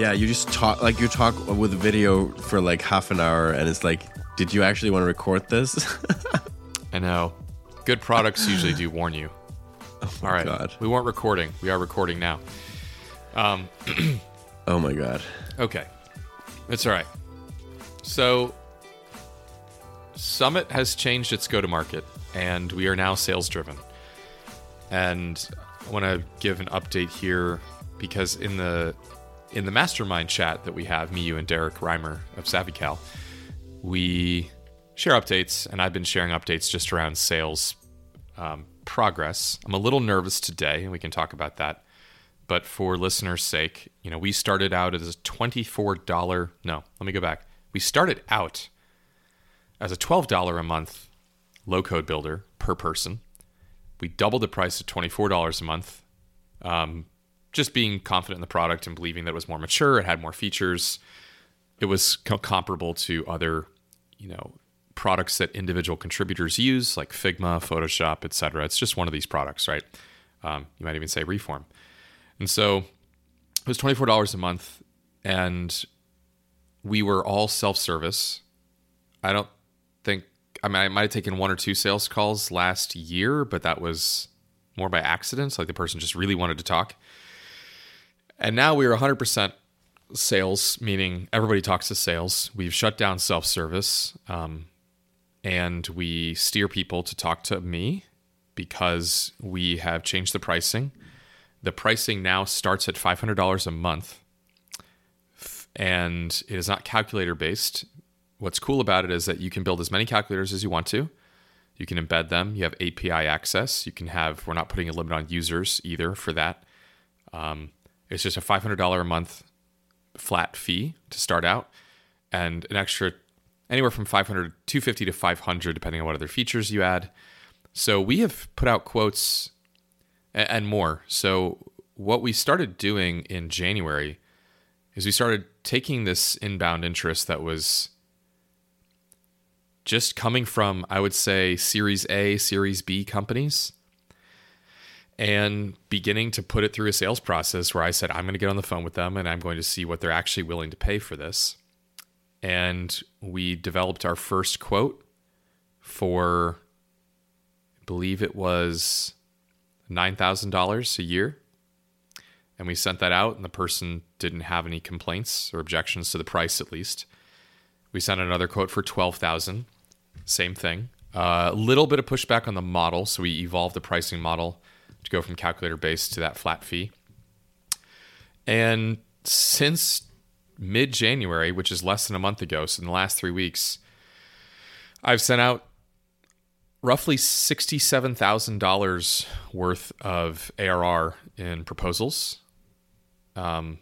Yeah, you just talk like you talk with a video for like half an hour, and it's like, did you actually want to record this? I know. Good products usually do warn you. Oh All right. God. We weren't recording. We are recording now. Um, oh my god. okay. It's all right. So, Summit has changed its go to market, and we are now sales driven. And I want to give an update here because in the in the mastermind chat that we have, me, you, and Derek Reimer of SavvyCal, we share updates, and I've been sharing updates just around sales um, progress. I'm a little nervous today, and we can talk about that. But for listeners' sake, you know, we started out as a $24. No, let me go back. We started out as a $12 a month low code builder per person. We doubled the price to $24 a month. Um, just being confident in the product and believing that it was more mature, it had more features. It was co- comparable to other, you know, products that individual contributors use, like Figma, Photoshop, etc. It's just one of these products, right? Um, you might even say Reform. And so it was twenty four dollars a month, and we were all self service. I don't think I mean I might have taken one or two sales calls last year, but that was more by accident. Like the person just really wanted to talk. And now we are 100% sales, meaning everybody talks to sales. We've shut down self service um, and we steer people to talk to me because we have changed the pricing. The pricing now starts at $500 a month and it is not calculator based. What's cool about it is that you can build as many calculators as you want to. You can embed them. You have API access. You can have, we're not putting a limit on users either for that. Um, it's just a $500 a month flat fee to start out and an extra anywhere from 500 250 to 500 depending on what other features you add. So we have put out quotes and more. So what we started doing in January is we started taking this inbound interest that was just coming from I would say series A, series B companies and beginning to put it through a sales process where I said, I'm going to get on the phone with them and I'm going to see what they're actually willing to pay for this. And we developed our first quote for, I believe it was $9,000 a year. And we sent that out, and the person didn't have any complaints or objections to the price, at least. We sent another quote for 12000 Same thing. A uh, little bit of pushback on the model. So we evolved the pricing model to go from calculator based to that flat fee. And since mid January, which is less than a month ago, so in the last three weeks, I've sent out roughly $67,000 worth of ARR in proposals, um,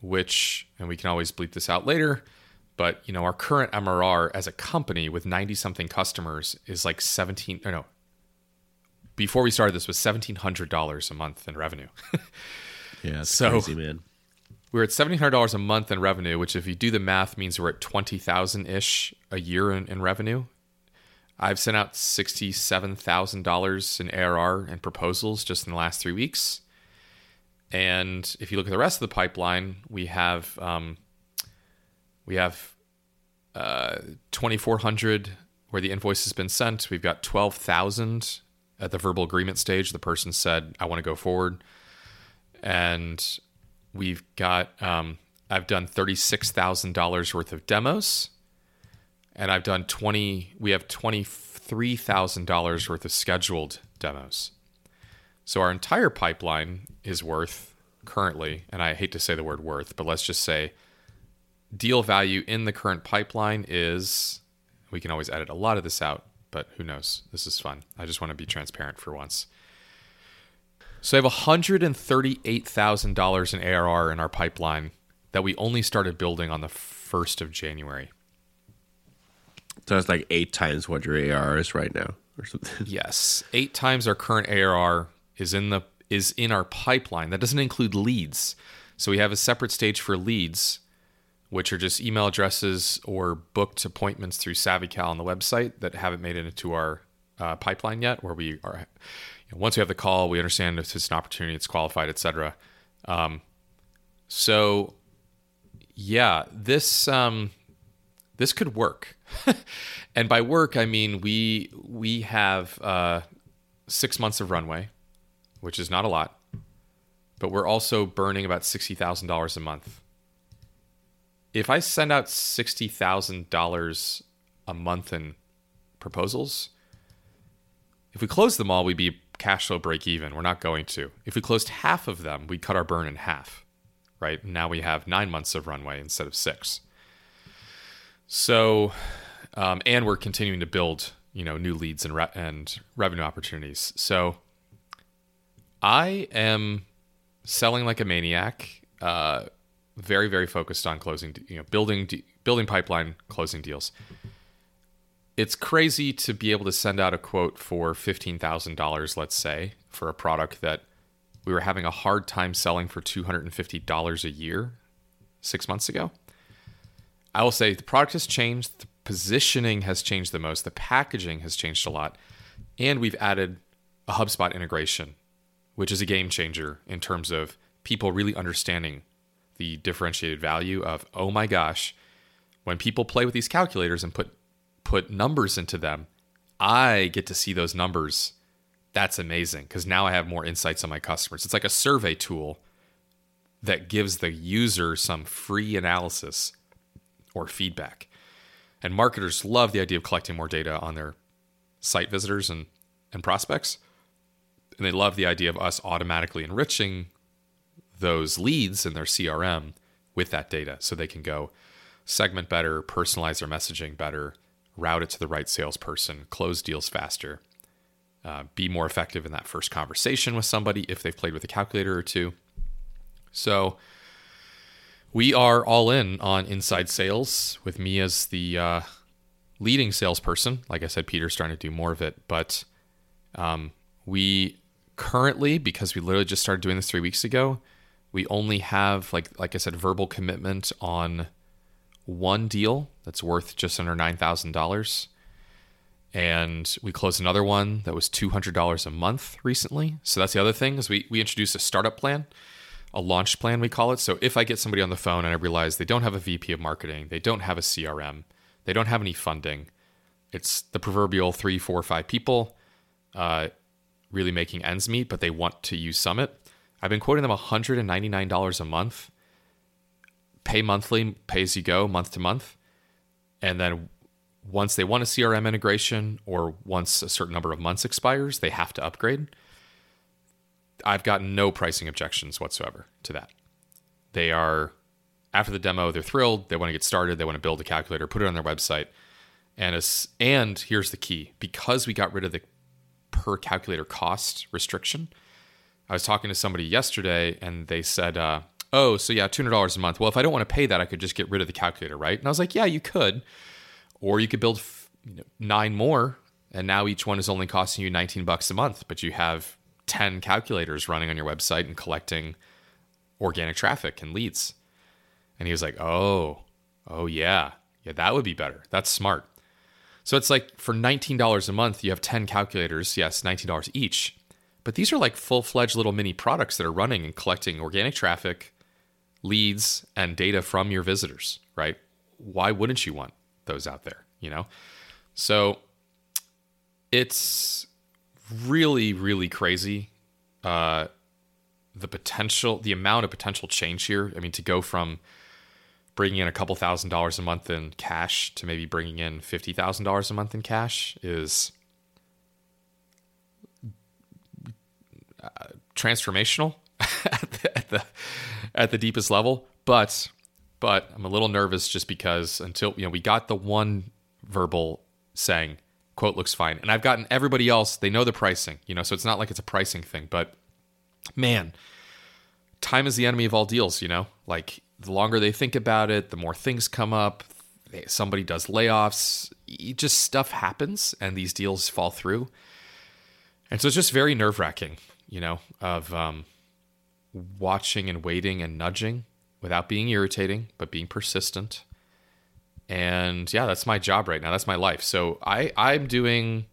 which, and we can always bleep this out later, but you know, our current MRR as a company with 90 something customers is like 17, or no, before we started this was seventeen hundred dollars a month in revenue. yeah, so, crazy, man. We're at seventeen hundred dollars a month in revenue, which, if you do the math, means we're at twenty thousand ish a year in, in revenue. I've sent out sixty-seven thousand dollars in ARR and proposals just in the last three weeks. And if you look at the rest of the pipeline, we have um, we have uh, twenty-four hundred where the invoice has been sent. We've got twelve thousand at the verbal agreement stage, the person said, I want to go forward. And we've got, um, I've done $36,000 worth of demos. And I've done 20, we have $23,000 worth of scheduled demos. So our entire pipeline is worth currently, and I hate to say the word worth, but let's just say deal value in the current pipeline is, we can always edit a lot of this out, but who knows? This is fun. I just want to be transparent for once. So I have $138,000 in ARR in our pipeline that we only started building on the 1st of January. So it's like eight times what your ARR is right now or something. Yes. Eight times our current ARR is in the is in our pipeline. That doesn't include leads. So we have a separate stage for leads which are just email addresses or booked appointments through SavvyCal on the website that haven't made it into our uh, pipeline yet, where we are. You know, once we have the call, we understand if it's an opportunity, it's qualified, etc. Um, so yeah, this um, this could work, and by work I mean we we have uh, six months of runway, which is not a lot, but we're also burning about sixty thousand dollars a month. If I send out sixty thousand dollars a month in proposals, if we close them all, we'd be cash flow break even. We're not going to. If we closed half of them, we'd cut our burn in half right? Now we have nine months of runway instead of six. So, um, and we're continuing to build, you know, new leads and re- and revenue opportunities. So, I am selling like a maniac. Uh, very very focused on closing, you know, building building pipeline, closing deals. It's crazy to be able to send out a quote for fifteen thousand dollars, let's say, for a product that we were having a hard time selling for $250 a year six months ago. I will say the product has changed, the positioning has changed the most, the packaging has changed a lot, and we've added a HubSpot integration, which is a game changer in terms of people really understanding the differentiated value of, oh my gosh, when people play with these calculators and put put numbers into them, I get to see those numbers that's amazing because now I have more insights on my customers. It's like a survey tool that gives the user some free analysis or feedback. And marketers love the idea of collecting more data on their site visitors and, and prospects. And they love the idea of us automatically enriching those leads in their CRM with that data so they can go segment better, personalize their messaging better, route it to the right salesperson, close deals faster uh, be more effective in that first conversation with somebody if they've played with a calculator or two. So we are all in on inside sales with me as the uh, leading salesperson. Like I said, Peter's starting to do more of it, but um, we currently, because we literally just started doing this three weeks ago, we only have like like I said, verbal commitment on one deal that's worth just under nine thousand dollars. And we closed another one that was $200 a month recently. So that's the other thing is we, we introduced a startup plan a launch plan we call it. So if i get somebody on the phone and i realize they don't have a vp of marketing they don't have a crm they don't have any funding it's the proverbial three four five people uh, really making ends meet but they want to use summit i've been quoting them $199 a month pay monthly pay as you go month to month and then once they want a CRM integration or once a certain number of months expires, they have to upgrade. I've got no pricing objections whatsoever to that. They are, after the demo, they're thrilled. They want to get started. They want to build a calculator, put it on their website. And, as, and here's the key because we got rid of the per calculator cost restriction, I was talking to somebody yesterday and they said, uh, Oh, so yeah, $200 a month. Well, if I don't want to pay that, I could just get rid of the calculator, right? And I was like, Yeah, you could or you could build f- nine more, and now each one is only costing you 19 bucks a month, but you have 10 calculators running on your website and collecting organic traffic and leads. And he was like, "Oh, oh yeah, yeah, that would be better. That's smart." So it's like for $19 a month, you have 10 calculators. Yes, $19 each. But these are like full fledged little mini products that are running and collecting organic traffic, leads, and data from your visitors, right? Why wouldn't you want those out there, you know? So it's really, really crazy. Uh, the potential, the amount of potential change here. I mean, to go from bringing in a couple thousand dollars a month in cash to maybe bringing in fifty thousand dollars a month in cash is transformational at, the, at the at the deepest level. But but I'm a little nervous just because until you know we got the one verbal saying quote looks fine, and I've gotten everybody else. They know the pricing, you know, so it's not like it's a pricing thing. But man, time is the enemy of all deals. You know, like the longer they think about it, the more things come up. Somebody does layoffs, just stuff happens, and these deals fall through. And so it's just very nerve wracking, you know, of um, watching and waiting and nudging without being irritating, but being persistent. And yeah, that's my job right now. That's my life. So I I'm doing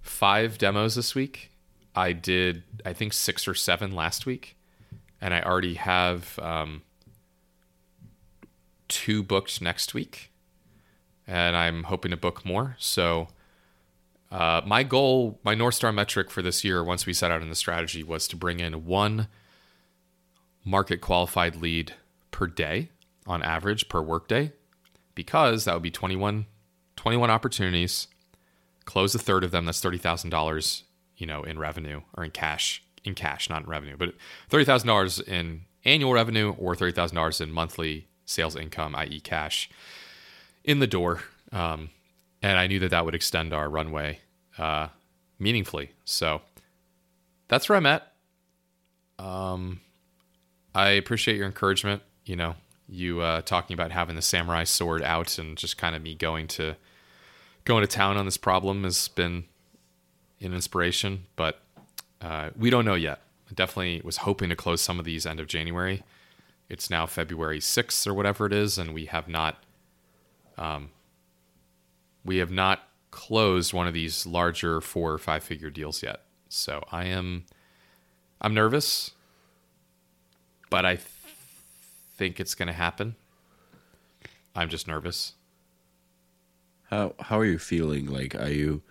five demos this week. I did I think six or seven last week, and I already have um, two booked next week, and I'm hoping to book more. So, uh, my goal, my North Star metric for this year, once we set out in the strategy, was to bring in one market qualified lead per day on average per workday, because that would be 21, 21 opportunities. Close a third of them. That's thirty thousand dollars, you know, in revenue or in cash, in cash, not in revenue, but thirty thousand dollars in annual revenue or thirty thousand dollars in monthly sales income, i.e., cash, in the door. Um, and I knew that that would extend our runway uh, meaningfully. So that's where I'm at. Um, I appreciate your encouragement. You know, you uh, talking about having the samurai sword out and just kind of me going to going to town on this problem has been an inspiration, but uh, we don't know yet. I definitely was hoping to close some of these end of January. It's now February 6th or whatever it is, and we have not um, we have not closed one of these larger four or five figure deals yet. So I am I'm nervous, but I th- think it's going to happen. I'm just nervous. How how are you feeling? Like, are you?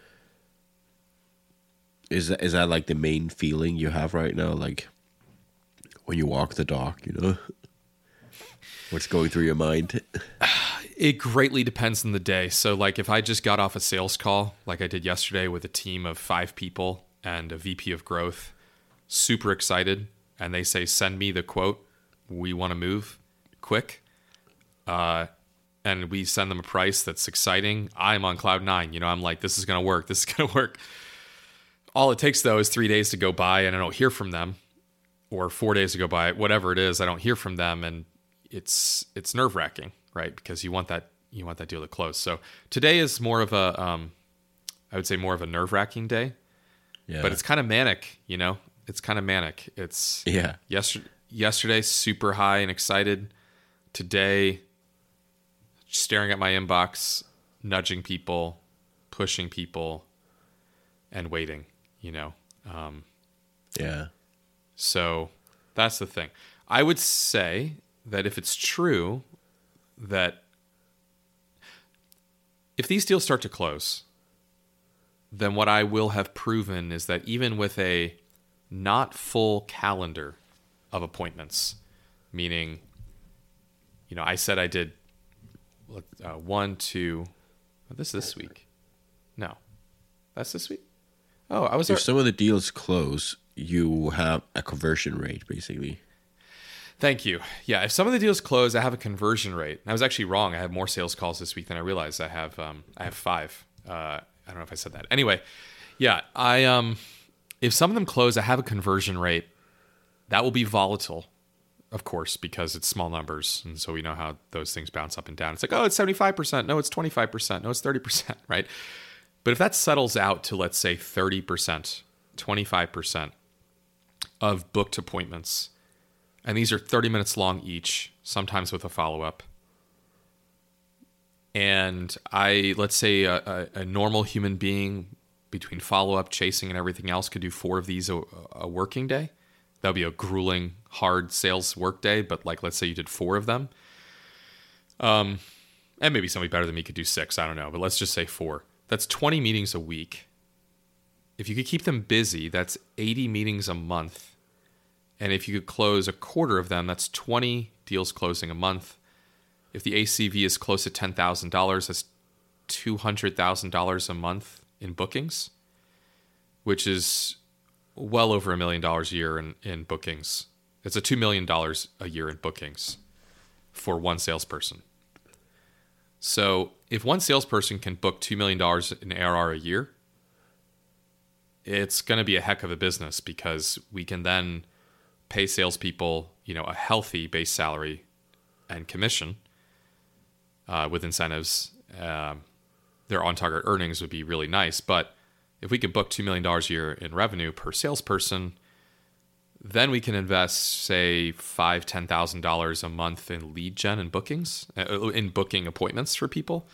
Is that is that like the main feeling you have right now? Like when you walk the dock, you know, what's going through your mind? It greatly depends on the day. So, like, if I just got off a sales call, like I did yesterday with a team of five people and a VP of growth, super excited, and they say, "Send me the quote. We want to move quick." Uh, and we send them a price that's exciting. I'm on cloud nine. You know, I'm like, this is going to work. This is going to work. All it takes though is three days to go by and I don't hear from them, or four days to go by, whatever it is, I don't hear from them, and it's it's nerve wracking, right? Because you want that you want that deal to close. So today is more of a, um, I would say more of a nerve wracking day, Yeah, but it's kind of manic. You know, it's kind of manic. It's yeah, yesterday yesterday super high and excited today staring at my inbox nudging people pushing people and waiting you know um, yeah, so that's the thing i would say that if it's true that if these deals start to close then what i will have proven is that even with a not full calendar of appointments, meaning, you know, I said I did uh, one, two, oh, this this week. No, that's this week. Oh, I was. if some of the deals close, you have a conversion rate basically. Thank you. Yeah, if some of the deals close, I have a conversion rate. I was actually wrong. I have more sales calls this week than I realized. I have. Um, I have five. Uh, I don't know if I said that. Anyway, yeah, I um, if some of them close, I have a conversion rate that will be volatile, of course, because it's small numbers. And so we know how those things bounce up and down. It's like, oh, it's 75%. No, it's 25%. No, it's 30%, right? But if that settles out to, let's say, 30%, 25% of booked appointments, and these are 30 minutes long each, sometimes with a follow up. And I, let's say, a, a, a normal human being between follow up, chasing, and everything else could do four of these a, a working day that would be a grueling, hard sales work day, But like, let's say you did four of them. Um, and maybe somebody better than me could do six. I don't know, but let's just say four. That's 20 meetings a week. If you could keep them busy, that's 80 meetings a month. And if you could close a quarter of them, that's 20 deals closing a month. If the ACV is close to $10,000, that's $200,000 a month in bookings, which is well over a million dollars a year in, in bookings. It's a $2 million a year in bookings for one salesperson. So if one salesperson can book $2 million in ARR a year, it's going to be a heck of a business because we can then pay salespeople, you know, a healthy base salary and commission uh, with incentives. Um, their on target earnings would be really nice. But if we could book $2 million a year in revenue per salesperson, then we can invest, say, five, ten thousand dollars a month in lead gen and bookings, uh, in booking appointments for people.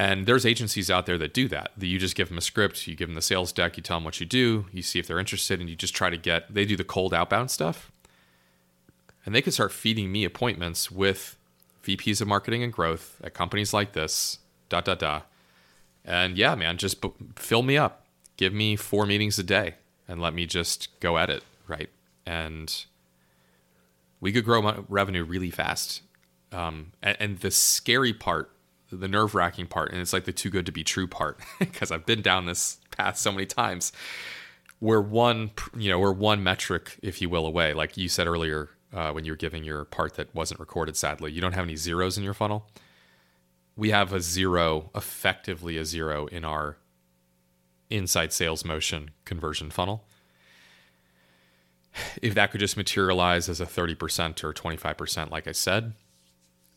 And there's agencies out there that do that. You just give them a script, you give them the sales deck, you tell them what you do, you see if they're interested, and you just try to get. They do the cold outbound stuff, and they can start feeding me appointments with VPs of marketing and growth at companies like this. Da da da. And yeah, man, just b- fill me up. Give me four meetings a day and let me just go at it, right? And we could grow revenue really fast. Um, and, and the scary part, the nerve wracking part, and it's like the too good to be true part, because I've been down this path so many times. We're one, you know, we're one metric, if you will, away. Like you said earlier, uh, when you were giving your part that wasn't recorded, sadly, you don't have any zeros in your funnel. We have a zero, effectively a zero in our inside sales motion conversion funnel. If that could just materialize as a 30% or 25%, like I said,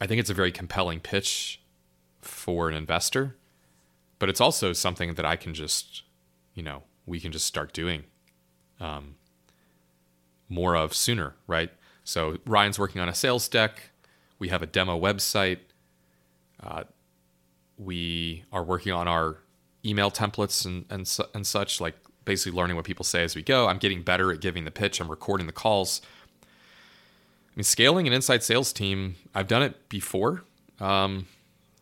I think it's a very compelling pitch for an investor, but it's also something that I can just, you know, we can just start doing um, more of sooner, right? So Ryan's working on a sales deck. We have a demo website. Uh, we are working on our email templates and, and and such, like basically learning what people say as we go. I'm getting better at giving the pitch. I'm recording the calls. I mean, scaling an inside sales team, I've done it before. Um,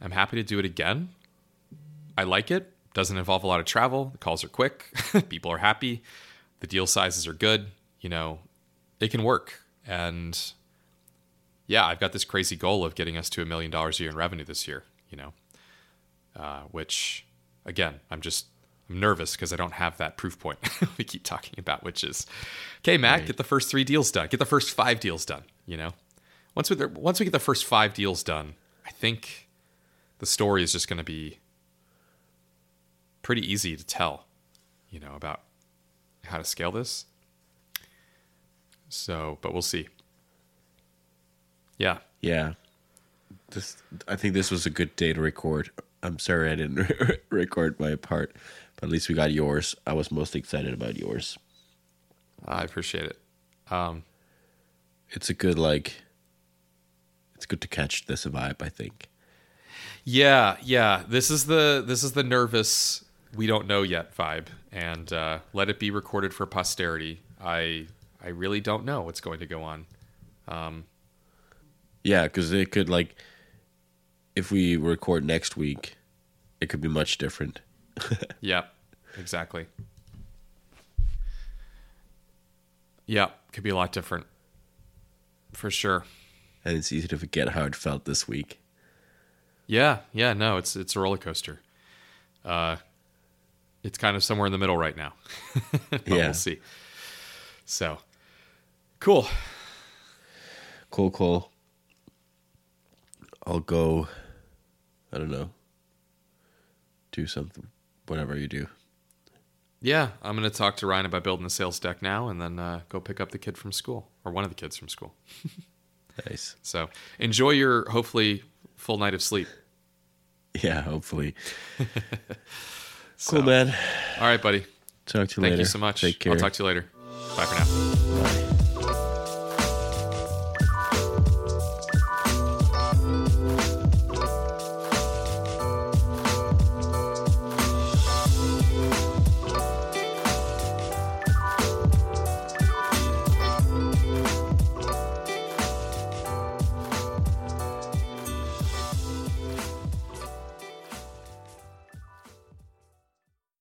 I'm happy to do it again. I like it. Doesn't involve a lot of travel. The calls are quick. people are happy. The deal sizes are good. You know, it can work. And yeah, I've got this crazy goal of getting us to a million dollars a year in revenue this year. You know, uh, which again, I'm just I'm nervous because I don't have that proof point we keep talking about, which is, okay, Matt, right. get the first three deals done, get the first five deals done. You know, once we once we get the first five deals done, I think the story is just going to be pretty easy to tell. You know about how to scale this. So, but we'll see. Yeah. Yeah. This I think this was a good day to record. I'm sorry I didn't record my part, but at least we got yours. I was most excited about yours. I appreciate it. Um, it's a good like. It's good to catch this vibe. I think. Yeah, yeah. This is the this is the nervous we don't know yet vibe, and uh, let it be recorded for posterity. I I really don't know what's going to go on. Um, yeah, because it could like if we record next week, it could be much different. yeah, exactly. Yeah, could be a lot different. For sure. And it's easy to forget how it felt this week. Yeah, yeah, no, it's it's a roller coaster. Uh it's kind of somewhere in the middle right now. yeah. We'll see. So cool. Cool, cool. I'll go I don't know. Do something, whatever you do. Yeah, I'm going to talk to Ryan about building the sales deck now, and then uh, go pick up the kid from school or one of the kids from school. nice. So enjoy your hopefully full night of sleep. Yeah, hopefully. so, cool, man. All right, buddy. Talk to you Thank later. Thank you so much. Take care. I'll talk to you later. Bye for now.